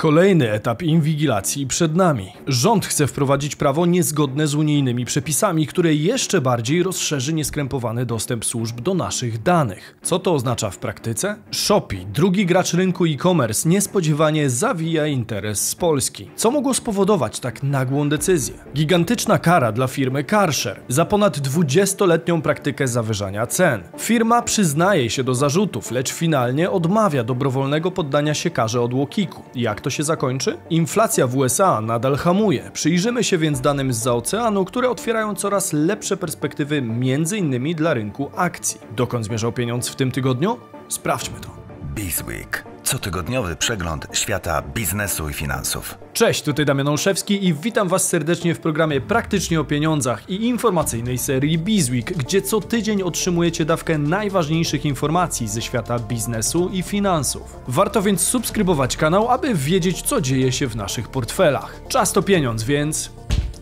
Kolejny etap inwigilacji przed nami. Rząd chce wprowadzić prawo niezgodne z unijnymi przepisami, które jeszcze bardziej rozszerzy nieskrępowany dostęp służb do naszych danych. Co to oznacza w praktyce? Shopee, drugi gracz rynku e-commerce, niespodziewanie zawija interes z Polski. Co mogło spowodować tak nagłą decyzję? Gigantyczna kara dla firmy Carshare za ponad 20-letnią praktykę zawyżania cen. Firma przyznaje się do zarzutów, lecz finalnie odmawia dobrowolnego poddania się karze od Łokiku. Jak to się zakończy? Inflacja w USA nadal hamuje. Przyjrzymy się więc danym z oceanu, które otwierają coraz lepsze perspektywy m.in. dla rynku akcji. Dokąd zmierzał pieniądz w tym tygodniu? Sprawdźmy to. Bizweek. Cotygodniowy przegląd świata biznesu i finansów. Cześć, tutaj Damian Olszewski i witam Was serdecznie w programie Praktycznie o Pieniądzach i informacyjnej serii Bizweek, gdzie co tydzień otrzymujecie dawkę najważniejszych informacji ze świata biznesu i finansów. Warto więc subskrybować kanał, aby wiedzieć, co dzieje się w naszych portfelach. Czas to pieniądz, więc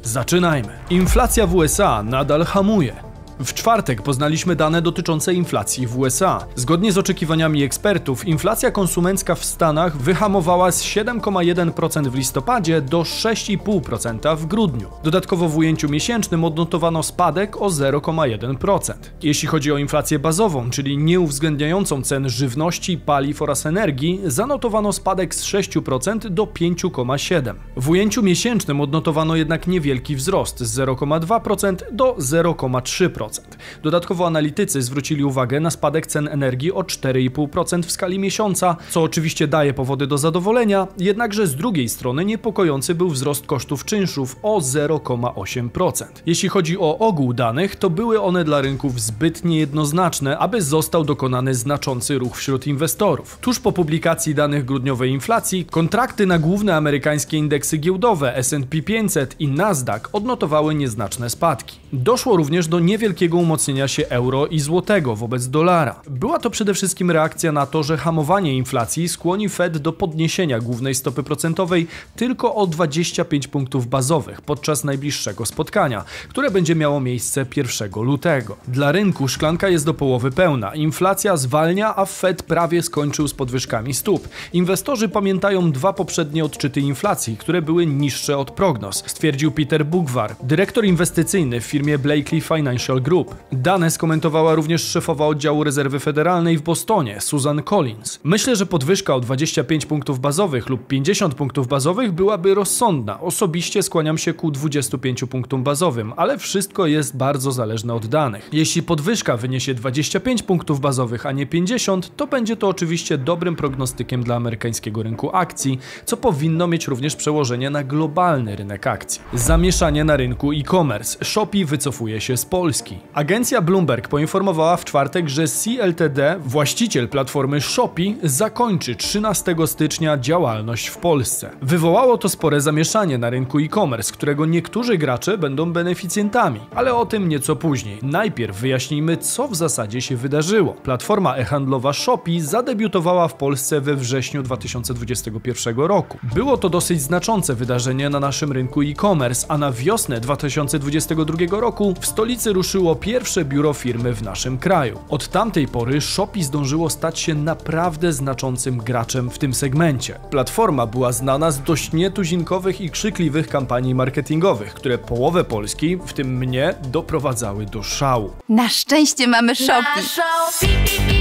zaczynajmy. Inflacja w USA nadal hamuje. W czwartek poznaliśmy dane dotyczące inflacji w USA. Zgodnie z oczekiwaniami ekspertów, inflacja konsumencka w Stanach wyhamowała z 7,1% w listopadzie do 6,5% w grudniu. Dodatkowo w ujęciu miesięcznym odnotowano spadek o 0,1%. Jeśli chodzi o inflację bazową, czyli nieuwzględniającą cen żywności, paliw oraz energii, zanotowano spadek z 6% do 5,7%. W ujęciu miesięcznym odnotowano jednak niewielki wzrost z 0,2% do 0,3%. Dodatkowo analitycy zwrócili uwagę na spadek cen energii o 4,5% w skali miesiąca, co oczywiście daje powody do zadowolenia, jednakże z drugiej strony niepokojący był wzrost kosztów czynszów o 0,8%. Jeśli chodzi o ogół danych, to były one dla rynków zbyt niejednoznaczne, aby został dokonany znaczący ruch wśród inwestorów. Tuż po publikacji danych grudniowej inflacji, kontrakty na główne amerykańskie indeksy giełdowe S&P 500 i Nasdaq odnotowały nieznaczne spadki. Doszło również do niewielkiego wielkiego umocnienia się euro i złotego wobec dolara. Była to przede wszystkim reakcja na to, że hamowanie inflacji skłoni Fed do podniesienia głównej stopy procentowej tylko o 25 punktów bazowych podczas najbliższego spotkania, które będzie miało miejsce 1 lutego. Dla rynku szklanka jest do połowy pełna. Inflacja zwalnia, a Fed prawie skończył z podwyżkami stóp. Inwestorzy pamiętają dwa poprzednie odczyty inflacji, które były niższe od prognoz, stwierdził Peter Bugwar, dyrektor inwestycyjny w firmie Blakely Financial Dane skomentowała również szefowa oddziału rezerwy federalnej w Bostonie, Susan Collins. Myślę, że podwyżka o 25 punktów bazowych lub 50 punktów bazowych byłaby rozsądna. Osobiście skłaniam się ku 25 punktom bazowym, ale wszystko jest bardzo zależne od danych. Jeśli podwyżka wyniesie 25 punktów bazowych, a nie 50, to będzie to oczywiście dobrym prognostykiem dla amerykańskiego rynku akcji, co powinno mieć również przełożenie na globalny rynek akcji. Zamieszanie na rynku e-commerce. Shopee wycofuje się z Polski. Agencja Bloomberg poinformowała w czwartek, że CLTD, właściciel platformy Shopee, zakończy 13 stycznia działalność w Polsce. Wywołało to spore zamieszanie na rynku e-commerce, którego niektórzy gracze będą beneficjentami, ale o tym nieco później. Najpierw wyjaśnijmy, co w zasadzie się wydarzyło. Platforma e-handlowa Shopee zadebiutowała w Polsce we wrześniu 2021 roku. Było to dosyć znaczące wydarzenie na naszym rynku e-commerce, a na wiosnę 2022 roku w stolicy ruszyło ruszyło pierwsze biuro firmy w naszym kraju. Od tamtej pory Shopee zdążyło stać się naprawdę znaczącym graczem w tym segmencie. Platforma była znana z dość nietuzinkowych i krzykliwych kampanii marketingowych, które połowę Polski, w tym mnie, doprowadzały do szału. Na szczęście mamy Shopee.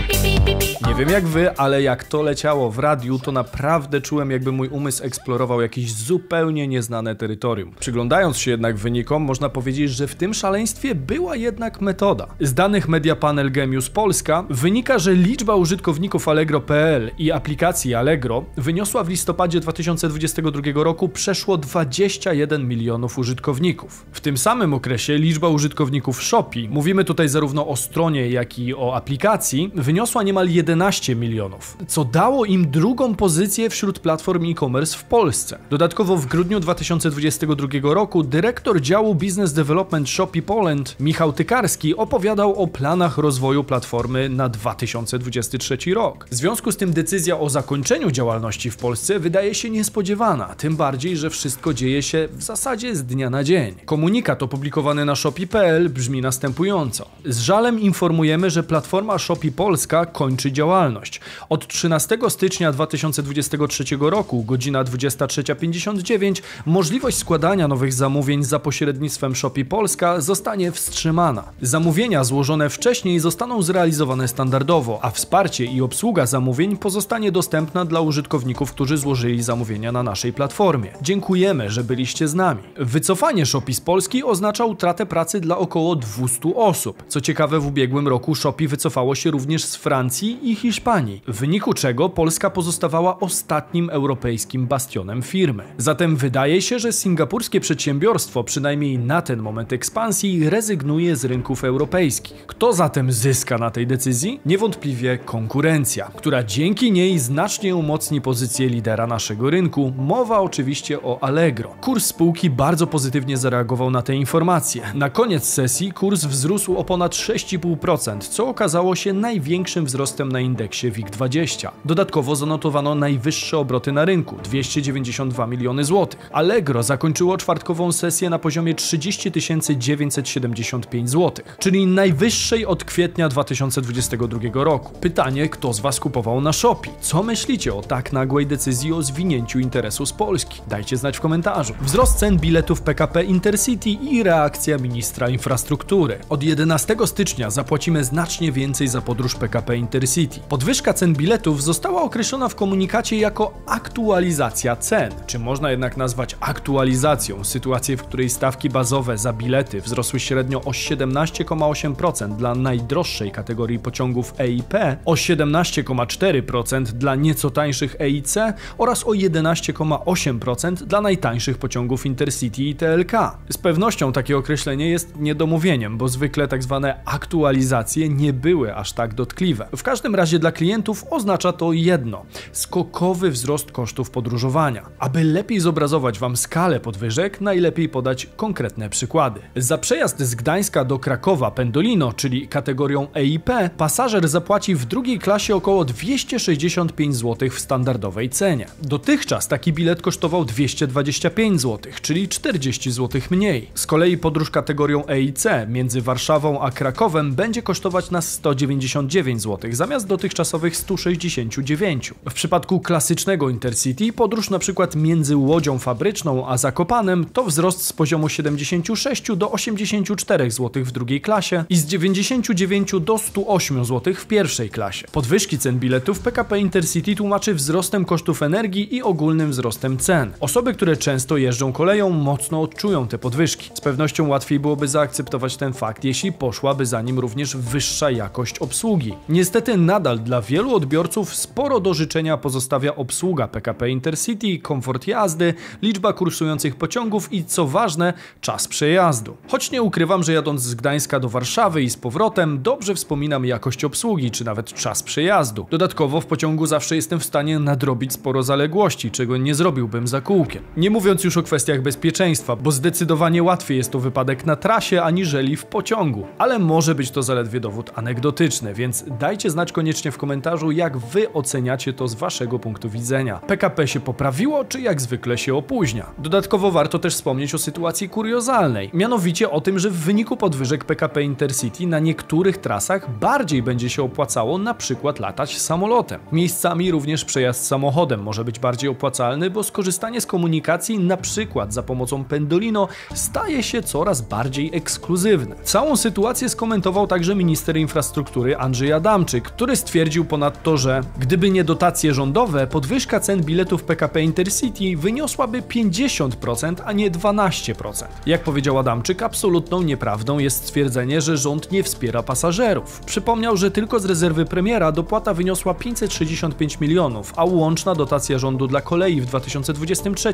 Nie wiem jak wy, ale jak to leciało w radiu, to naprawdę czułem jakby mój umysł eksplorował jakieś zupełnie nieznane terytorium. Przyglądając się jednak wynikom, można powiedzieć, że w tym szaleństwie była jednak metoda. Z danych Media Panel Gemius Polska wynika, że liczba użytkowników Allegro.pl i aplikacji Allegro wyniosła w listopadzie 2022 roku przeszło 21 milionów użytkowników. W tym samym okresie liczba użytkowników Shopee, mówimy tutaj zarówno o stronie, jak i o aplikacji, wyniosła niemal 11 milionów, co dało im drugą pozycję wśród platform e-commerce w Polsce. Dodatkowo w grudniu 2022 roku dyrektor działu Business Development Shopee Poland, Michał Motykarski opowiadał o planach rozwoju platformy na 2023 rok. W związku z tym decyzja o zakończeniu działalności w Polsce wydaje się niespodziewana, tym bardziej, że wszystko dzieje się w zasadzie z dnia na dzień. Komunikat opublikowany na shopee.pl brzmi następująco. Z żalem informujemy, że platforma Shopee Polska kończy działalność. Od 13 stycznia 2023 roku, godzina 23.59, możliwość składania nowych zamówień za pośrednictwem Shopee Polska zostanie wstrzymana. Zamówienia złożone wcześniej zostaną zrealizowane standardowo, a wsparcie i obsługa zamówień pozostanie dostępna dla użytkowników, którzy złożyli zamówienia na naszej platformie. Dziękujemy, że byliście z nami. Wycofanie Shopee z Polski oznacza utratę pracy dla około 200 osób. Co ciekawe, w ubiegłym roku Shopee wycofało się również z Francji i Hiszpanii, w wyniku czego Polska pozostawała ostatnim europejskim bastionem firmy. Zatem wydaje się, że singapurskie przedsiębiorstwo, przynajmniej na ten moment ekspansji, rezygnuje z rynków europejskich. Kto zatem zyska na tej decyzji? Niewątpliwie konkurencja, która dzięki niej znacznie umocni pozycję lidera naszego rynku. Mowa oczywiście o Allegro. Kurs spółki bardzo pozytywnie zareagował na te informacje. Na koniec sesji kurs wzrósł o ponad 6,5%, co okazało się największym wzrostem na indeksie WIG20. Dodatkowo zanotowano najwyższe obroty na rynku 292 miliony złotych. Allegro zakończyło czwartkową sesję na poziomie 30 975 zł, czyli najwyższej od kwietnia 2022 roku. Pytanie, kto z Was kupował na Shopee? Co myślicie o tak nagłej decyzji o zwinięciu interesu z Polski? Dajcie znać w komentarzu. Wzrost cen biletów PKP Intercity i reakcja ministra infrastruktury. Od 11 stycznia zapłacimy znacznie więcej za podróż PKP Intercity. Podwyżka cen biletów została określona w komunikacie jako aktualizacja cen. Czy można jednak nazwać aktualizacją sytuację, w której stawki bazowe za bilety wzrosły średnio o 17,8% dla najdroższej kategorii pociągów EIP, o 17,4% dla nieco tańszych EIC oraz o 11,8% dla najtańszych pociągów Intercity i TLK. Z pewnością takie określenie jest niedomówieniem, bo zwykle tak zwane aktualizacje nie były aż tak dotkliwe. W każdym razie dla klientów oznacza to jedno: skokowy wzrost kosztów podróżowania. Aby lepiej zobrazować Wam skalę podwyżek, najlepiej podać konkretne przykłady. Za przejazd z Gdańska do Krakowa Pendolino, czyli kategorią EIP, pasażer zapłaci w drugiej klasie około 265 zł w standardowej cenie. Dotychczas taki bilet kosztował 225 zł, czyli 40 zł mniej. Z kolei podróż kategorią EIC między Warszawą a Krakowem będzie kosztować nas 199 zł zamiast dotychczasowych 169. W przypadku klasycznego Intercity podróż przykład między Łodzią Fabryczną a Zakopanem to wzrost z poziomu 76 do 84 zł w drugiej klasie i z 99 do 108 zł w pierwszej klasie. Podwyżki cen biletów PKP Intercity tłumaczy wzrostem kosztów energii i ogólnym wzrostem cen. Osoby, które często jeżdżą koleją, mocno odczują te podwyżki. Z pewnością łatwiej byłoby zaakceptować ten fakt, jeśli poszłaby za nim również wyższa jakość obsługi. Niestety nadal dla wielu odbiorców sporo do życzenia pozostawia obsługa PKP Intercity, komfort jazdy, liczba kursujących pociągów i co ważne, czas przejazdu. Choć nie ukrywam, że jadąc z Gdańska do Warszawy i z powrotem, dobrze wspominam jakość obsługi, czy nawet czas przejazdu. Dodatkowo w pociągu zawsze jestem w stanie nadrobić sporo zaległości, czego nie zrobiłbym za kółkiem. Nie mówiąc już o kwestiach bezpieczeństwa, bo zdecydowanie łatwiej jest to wypadek na trasie, aniżeli w pociągu. Ale może być to zaledwie dowód anegdotyczny, więc dajcie znać koniecznie w komentarzu, jak wy oceniacie to z waszego punktu widzenia. PKP się poprawiło, czy jak zwykle się opóźnia? Dodatkowo warto też wspomnieć o sytuacji kuriozalnej, mianowicie o tym, że w wyniku podwyżek PKP Intercity na niektórych trasach bardziej będzie się opłacało na przykład latać samolotem. Miejscami również przejazd samochodem może być bardziej opłacalny, bo skorzystanie z komunikacji na przykład za pomocą Pendolino staje się coraz bardziej ekskluzywne. Całą sytuację skomentował także minister infrastruktury Andrzej Adamczyk, który stwierdził ponadto, że gdyby nie dotacje rządowe, podwyżka cen biletów PKP Intercity wyniosłaby 50%, a nie 12%. Jak powiedział Adamczyk, absolutną nieprawdą jest stwierdzenie, że rząd nie wspiera pasażerów. Przypomniał, że tylko z rezerwy premiera dopłata wyniosła 565 milionów, a łączna dotacja rządu dla kolei w 2023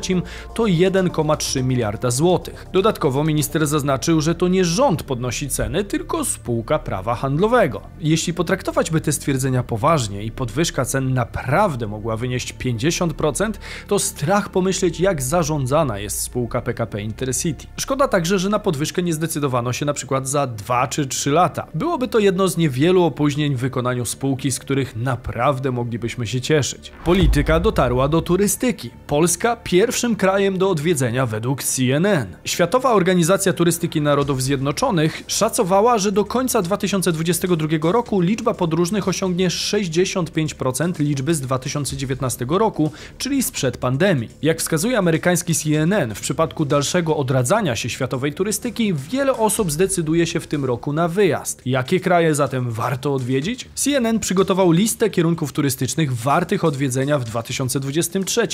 to 1,3 miliarda złotych. Dodatkowo minister zaznaczył, że to nie rząd podnosi ceny, tylko spółka prawa handlowego. Jeśli potraktować by te stwierdzenia poważnie i podwyżka cen naprawdę mogła wynieść 50%, to strach pomyśleć, jak zarządzana jest spółka PKP Intercity. Szkoda także, że na podwyżkę nie zdecydowano się na przykład za 2 czy 3 lata. Byłoby to jedno z niewielu opóźnień w wykonaniu spółki, z których naprawdę moglibyśmy się cieszyć. Polityka dotarła do turystyki. Polska pierwszym krajem do odwiedzenia według CNN. Światowa Organizacja Turystyki Narodów Zjednoczonych szacowała, że do końca 2022 roku liczba podróżnych osiągnie 65% liczby z 2019 roku, czyli sprzed pandemii. Jak wskazuje amerykański CNN, w przypadku dalszego odradzania się światowej turystyki, wiele osób zdecyduje się w tym roku na wyjazd. Jakie kraje zatem warto odwiedzić? CNN przygotował listę kierunków turystycznych wartych odwiedzenia w 2023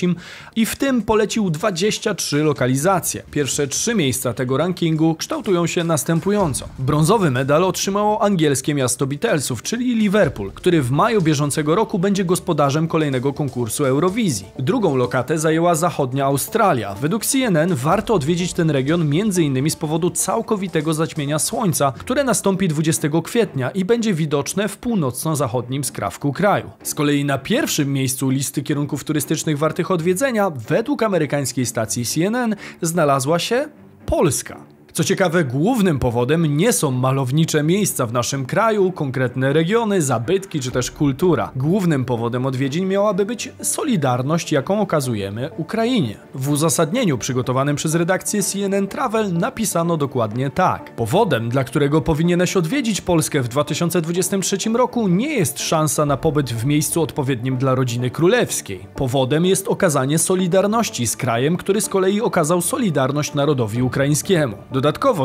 i w tym polecił 23 lokalizacje. Pierwsze trzy miejsca tego rankingu kształtują się następująco. Brązowy medal otrzymało angielskie miasto Beatlesów, czyli Liverpool, który w maju bieżącego roku będzie gospodarzem kolejnego konkursu Eurowizji. Drugą lokatę zajęła zachodnia Australia. Według CNN warto odwiedzić ten region m.in. z powodu całkowitego zaćmienia słońca, które nastąpi 20 kwietnia i będzie widoczne w północno-zachodnim skrawku kraju. Z kolei na pierwszym miejscu listy kierunków turystycznych wartych odwiedzenia według amerykańskiej stacji CNN znalazła się Polska. Co ciekawe, głównym powodem nie są malownicze miejsca w naszym kraju, konkretne regiony, zabytki czy też kultura. Głównym powodem odwiedzin miałaby być solidarność, jaką okazujemy Ukrainie. W uzasadnieniu przygotowanym przez redakcję CNN Travel napisano dokładnie tak. Powodem, dla którego powinieneś odwiedzić Polskę w 2023 roku, nie jest szansa na pobyt w miejscu odpowiednim dla rodziny królewskiej. Powodem jest okazanie solidarności z krajem, który z kolei okazał solidarność narodowi ukraińskiemu.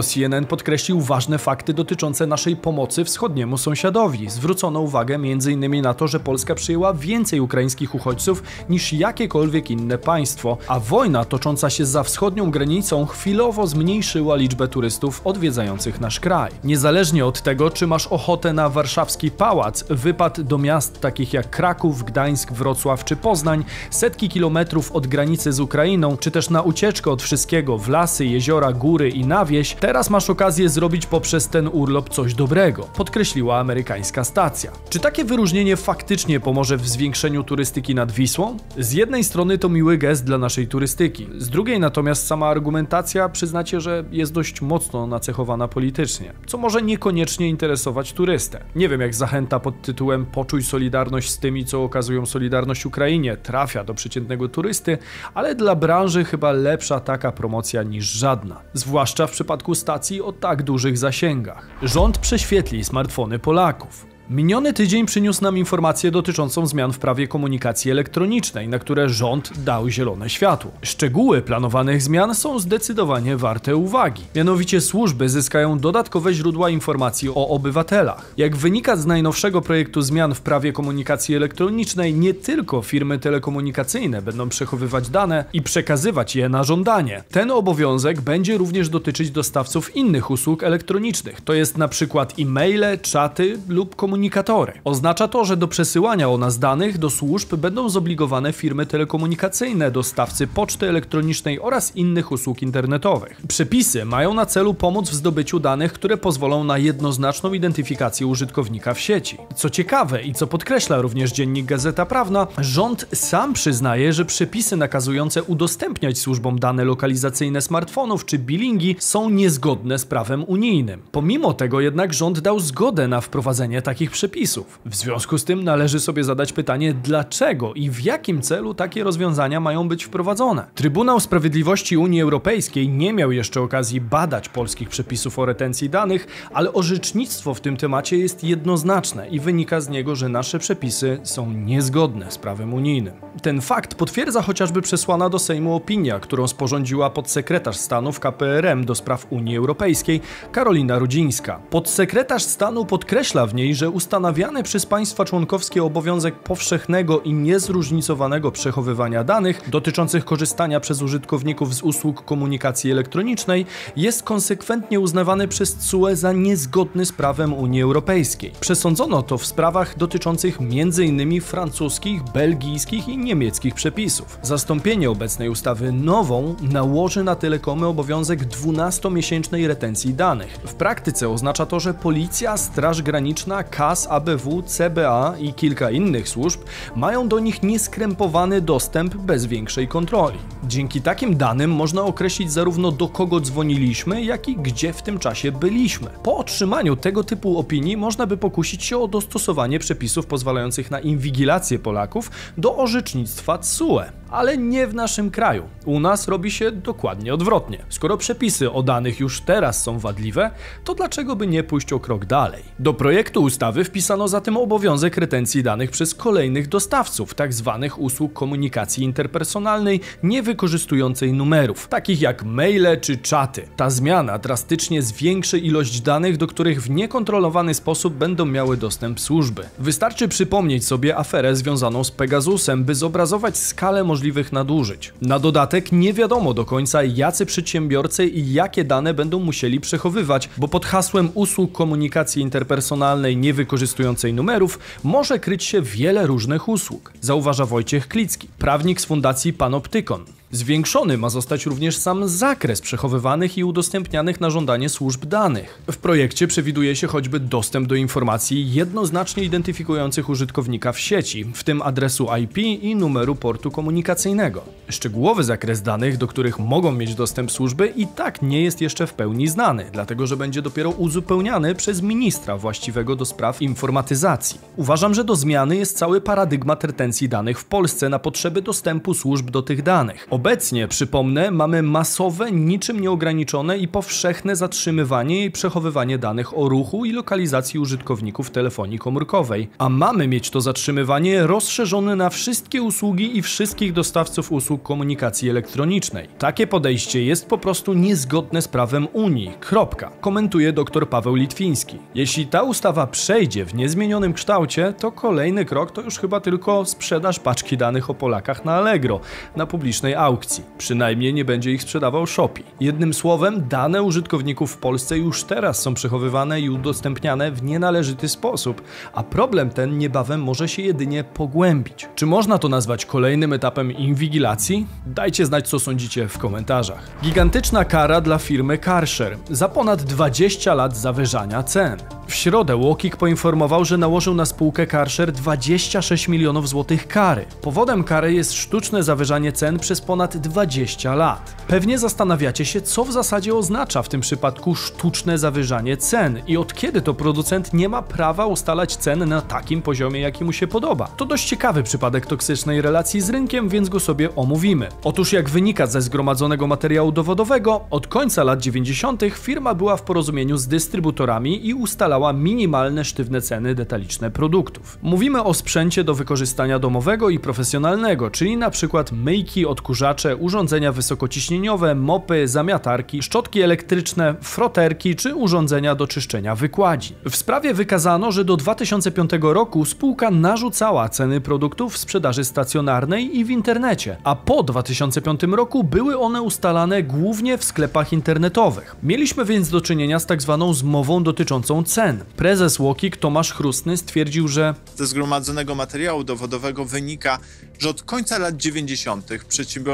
CNN podkreślił ważne fakty dotyczące naszej pomocy wschodniemu sąsiadowi. Zwrócono uwagę m.in. na to, że Polska przyjęła więcej ukraińskich uchodźców niż jakiekolwiek inne państwo, a wojna tocząca się za wschodnią granicą chwilowo zmniejszyła liczbę turystów odwiedzających nasz kraj. Niezależnie od tego, czy masz ochotę na warszawski pałac, wypad do miast takich jak Kraków, Gdańsk, Wrocław czy Poznań, setki kilometrów od granicy z Ukrainą, czy też na ucieczkę od wszystkiego w lasy, jeziora, góry i na wieś, teraz masz okazję zrobić poprzez ten urlop coś dobrego, podkreśliła amerykańska stacja. Czy takie wyróżnienie faktycznie pomoże w zwiększeniu turystyki nad Wisłą? Z jednej strony to miły gest dla naszej turystyki, z drugiej natomiast sama argumentacja przyznacie, że jest dość mocno nacechowana politycznie, co może niekoniecznie interesować turystę. Nie wiem jak zachęta pod tytułem Poczuj solidarność z tymi, co okazują solidarność Ukrainie, trafia do przeciętnego turysty, ale dla branży chyba lepsza taka promocja niż żadna. Zwłaszcza w przypadku stacji o tak dużych zasięgach. Rząd prześwietli smartfony Polaków. Miniony tydzień przyniósł nam informację dotyczącą zmian w prawie komunikacji elektronicznej, na które rząd dał zielone światło. Szczegóły planowanych zmian są zdecydowanie warte uwagi. Mianowicie służby zyskają dodatkowe źródła informacji o obywatelach. Jak wynika z najnowszego projektu zmian w prawie komunikacji elektronicznej, nie tylko firmy telekomunikacyjne będą przechowywać dane i przekazywać je na żądanie. Ten obowiązek będzie również dotyczyć dostawców innych usług elektronicznych, to jest na przykład e-maile, czaty lub komunikacje komunikatory. Oznacza to, że do przesyłania o nas danych do służb będą zobligowane firmy telekomunikacyjne, dostawcy poczty elektronicznej oraz innych usług internetowych. Przepisy mają na celu pomóc w zdobyciu danych, które pozwolą na jednoznaczną identyfikację użytkownika w sieci. Co ciekawe i co podkreśla również dziennik Gazeta Prawna, rząd sam przyznaje, że przepisy nakazujące udostępniać służbom dane lokalizacyjne smartfonów czy billingi są niezgodne z prawem unijnym. Pomimo tego jednak rząd dał zgodę na wprowadzenie takich przepisów. W związku z tym należy sobie zadać pytanie, dlaczego i w jakim celu takie rozwiązania mają być wprowadzone. Trybunał Sprawiedliwości Unii Europejskiej nie miał jeszcze okazji badać polskich przepisów o retencji danych, ale orzecznictwo w tym temacie jest jednoznaczne i wynika z niego, że nasze przepisy są niezgodne z prawem unijnym. Ten fakt potwierdza chociażby przesłana do Sejmu opinia, którą sporządziła podsekretarz stanu w KPRM do spraw Unii Europejskiej Karolina Rudzińska. Podsekretarz stanu podkreśla w niej, że ustanawiany przez państwa członkowskie obowiązek powszechnego i niezróżnicowanego przechowywania danych dotyczących korzystania przez użytkowników z usług komunikacji elektronicznej jest konsekwentnie uznawany przez CUE za niezgodny z prawem Unii Europejskiej. Przesądzono to w sprawach dotyczących m.in. francuskich, belgijskich i niemieckich przepisów. Zastąpienie obecnej ustawy nową nałoży na telekomy obowiązek 12-miesięcznej retencji danych. W praktyce oznacza to, że policja, straż graniczna, KAS, ABW, CBA i kilka innych służb mają do nich nieskrępowany dostęp bez większej kontroli. Dzięki takim danym można określić zarówno do kogo dzwoniliśmy, jak i gdzie w tym czasie byliśmy. Po otrzymaniu tego typu opinii można by pokusić się o dostosowanie przepisów pozwalających na inwigilację Polaków do orzecznictwa TSUE ale nie w naszym kraju. U nas robi się dokładnie odwrotnie. Skoro przepisy o danych już teraz są wadliwe, to dlaczego by nie pójść o krok dalej? Do projektu ustawy wpisano zatem obowiązek retencji danych przez kolejnych dostawców tzw. Tak usług komunikacji interpersonalnej nie wykorzystującej numerów, takich jak maile czy czaty. Ta zmiana drastycznie zwiększy ilość danych, do których w niekontrolowany sposób będą miały dostęp służby. Wystarczy przypomnieć sobie aferę związaną z Pegasusem, by zobrazować skalę możliwości możliwych nadużyć. Na dodatek nie wiadomo do końca, jacy przedsiębiorcy i jakie dane będą musieli przechowywać, bo pod hasłem usług komunikacji interpersonalnej nie wykorzystującej numerów może kryć się wiele różnych usług, zauważa Wojciech Klicki, prawnik z Fundacji Panoptykon. Zwiększony ma zostać również sam zakres przechowywanych i udostępnianych na żądanie służb danych. W projekcie przewiduje się choćby dostęp do informacji jednoznacznie identyfikujących użytkownika w sieci, w tym adresu IP i numeru portu komunikacyjnego. Szczegółowy zakres danych, do których mogą mieć dostęp służby, i tak nie jest jeszcze w pełni znany, dlatego że będzie dopiero uzupełniany przez ministra właściwego do spraw informatyzacji. Uważam, że do zmiany jest cały paradygmat retencji danych w Polsce na potrzeby dostępu służb do tych danych. Obecnie, przypomnę, mamy masowe, niczym nieograniczone i powszechne zatrzymywanie i przechowywanie danych o ruchu i lokalizacji użytkowników telefonii komórkowej, a mamy mieć to zatrzymywanie rozszerzone na wszystkie usługi i wszystkich dostawców usług komunikacji elektronicznej. Takie podejście jest po prostu niezgodne z prawem Unii. Kropka. Komentuje dr Paweł Litwiński. Jeśli ta ustawa przejdzie w niezmienionym kształcie, to kolejny krok to już chyba tylko sprzedaż paczki danych o Polakach na Allegro, na publicznej aukcji. Przynajmniej nie będzie ich sprzedawał Shopee. Jednym słowem, dane użytkowników w Polsce już teraz są przechowywane i udostępniane w nienależyty sposób, a problem ten niebawem może się jedynie pogłębić. Czy można to nazwać kolejnym etapem inwigilacji? Dajcie znać, co sądzicie w komentarzach. Gigantyczna kara dla firmy Karcher za ponad 20 lat zawyżania cen. W środę Łokik poinformował, że nałożył na spółkę Karcher 26 milionów złotych kary. Powodem kary jest sztuczne zawyżanie cen przez ponad 20 lat. Pewnie zastanawiacie się, co w zasadzie oznacza w tym przypadku sztuczne zawyżanie cen i od kiedy to producent nie ma prawa ustalać cen na takim poziomie, jaki mu się podoba. To dość ciekawy przypadek toksycznej relacji z rynkiem, więc go sobie omówimy. Otóż jak wynika ze zgromadzonego materiału dowodowego, od końca lat 90. firma była w porozumieniu z dystrybutorami i ustalała minimalne sztywne ceny detaliczne produktów. Mówimy o sprzęcie do wykorzystania domowego i profesjonalnego, czyli na przykład myjki, odkurzacze, urządzenia wysokociśnieniowe, mopy, zamiatarki, szczotki elektryczne, froterki czy urządzenia do czyszczenia wykładzi. W sprawie wykazano, że do 2005 roku spółka narzucała ceny produktów w sprzedaży stacjonarnej i w internecie, a po 2005 roku były one ustalane głównie w sklepach internetowych. Mieliśmy więc do czynienia z tak zwaną zmową dotyczącą cen. Prezes Łokik Tomasz Chrustny stwierdził, że ze zgromadzonego materiału dowodowego wynika, że od końca lat 90.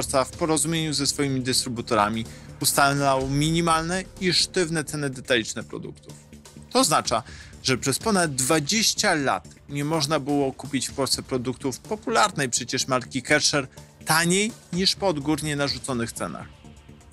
przedsiębiorca w porozumieniu ze swoimi dystrybutorami ustalał minimalne i sztywne ceny detaliczne produktów. To oznacza, że przez ponad 20 lat nie można było kupić w Polsce produktów popularnej przecież marki Kersher taniej niż po odgórnie narzuconych cenach.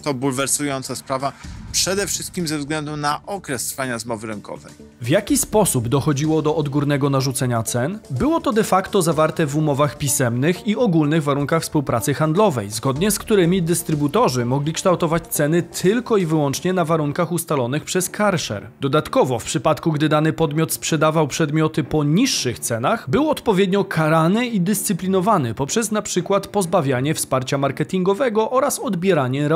To bulwersująca sprawa, przede wszystkim ze względu na okres trwania zmowy rynkowej. W jaki sposób dochodziło do odgórnego narzucenia cen? Było to de facto zawarte w umowach pisemnych i ogólnych warunkach współpracy handlowej, zgodnie z którymi dystrybutorzy mogli kształtować ceny tylko i wyłącznie na warunkach ustalonych przez Karcher. Dodatkowo, w przypadku gdy dany podmiot sprzedawał przedmioty po niższych cenach, był odpowiednio karany i dyscyplinowany poprzez na przykład pozbawianie wsparcia marketingowego oraz odbieranie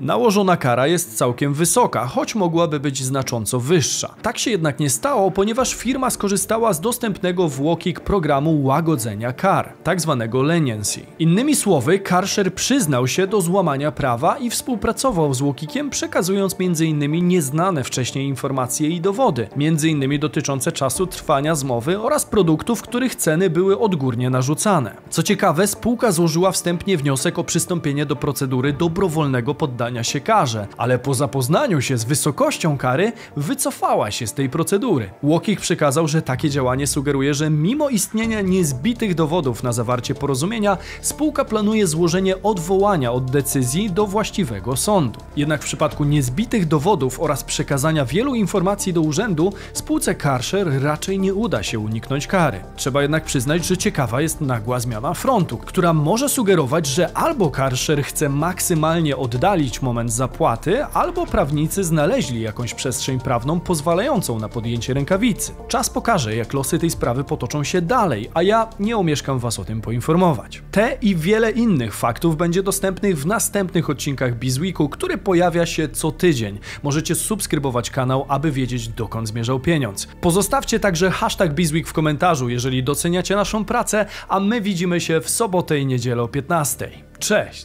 Nałożona kara jest całkiem wysoka, choć mogłaby być znacząco wyższa. Tak się jednak nie stało, ponieważ firma skorzystała z dostępnego w Łokik programu łagodzenia kar, tak zwanego leniency. Innymi słowy, Karcher przyznał się do złamania prawa i współpracował z Łokikiem, przekazując m.in. nieznane wcześniej informacje i dowody, m.in. dotyczące czasu trwania zmowy oraz produktów, których ceny były odgórnie narzucane. Co ciekawe, spółka złożyła wstępnie wniosek o przystąpienie do procedury dobrowolnego poddania się karze, ale po zapoznaniu się z wysokością kary wycofała się z tej procedury. Łokik przekazał, że takie działanie sugeruje, że mimo istnienia niezbitych dowodów na zawarcie porozumienia, spółka planuje złożenie odwołania od decyzji do właściwego sądu. Jednak w przypadku niezbitych dowodów oraz przekazania wielu informacji do urzędu, spółce Karcher raczej nie uda się uniknąć kary. Trzeba jednak przyznać, że ciekawa jest nagła zmiana frontu, która może sugerować, że albo Karcher chce maksymalnie oddalić moment zapłaty, albo prawnicy znaleźli jakąś przestrzeń prawną pozwalającą na podjęcie rękawicy. Czas pokaże, jak losy tej sprawy potoczą się dalej, a ja nie omieszkam Was o tym poinformować. Te i wiele innych faktów będzie dostępnych w następnych odcinkach Bizweeku, który pojawia się co tydzień. Możecie subskrybować kanał, aby wiedzieć dokąd zmierzał pieniądz. Pozostawcie także hashtag Bizweek w komentarzu, jeżeli doceniacie naszą pracę, a my widzimy się w sobotę i niedzielę o 15. Cześć!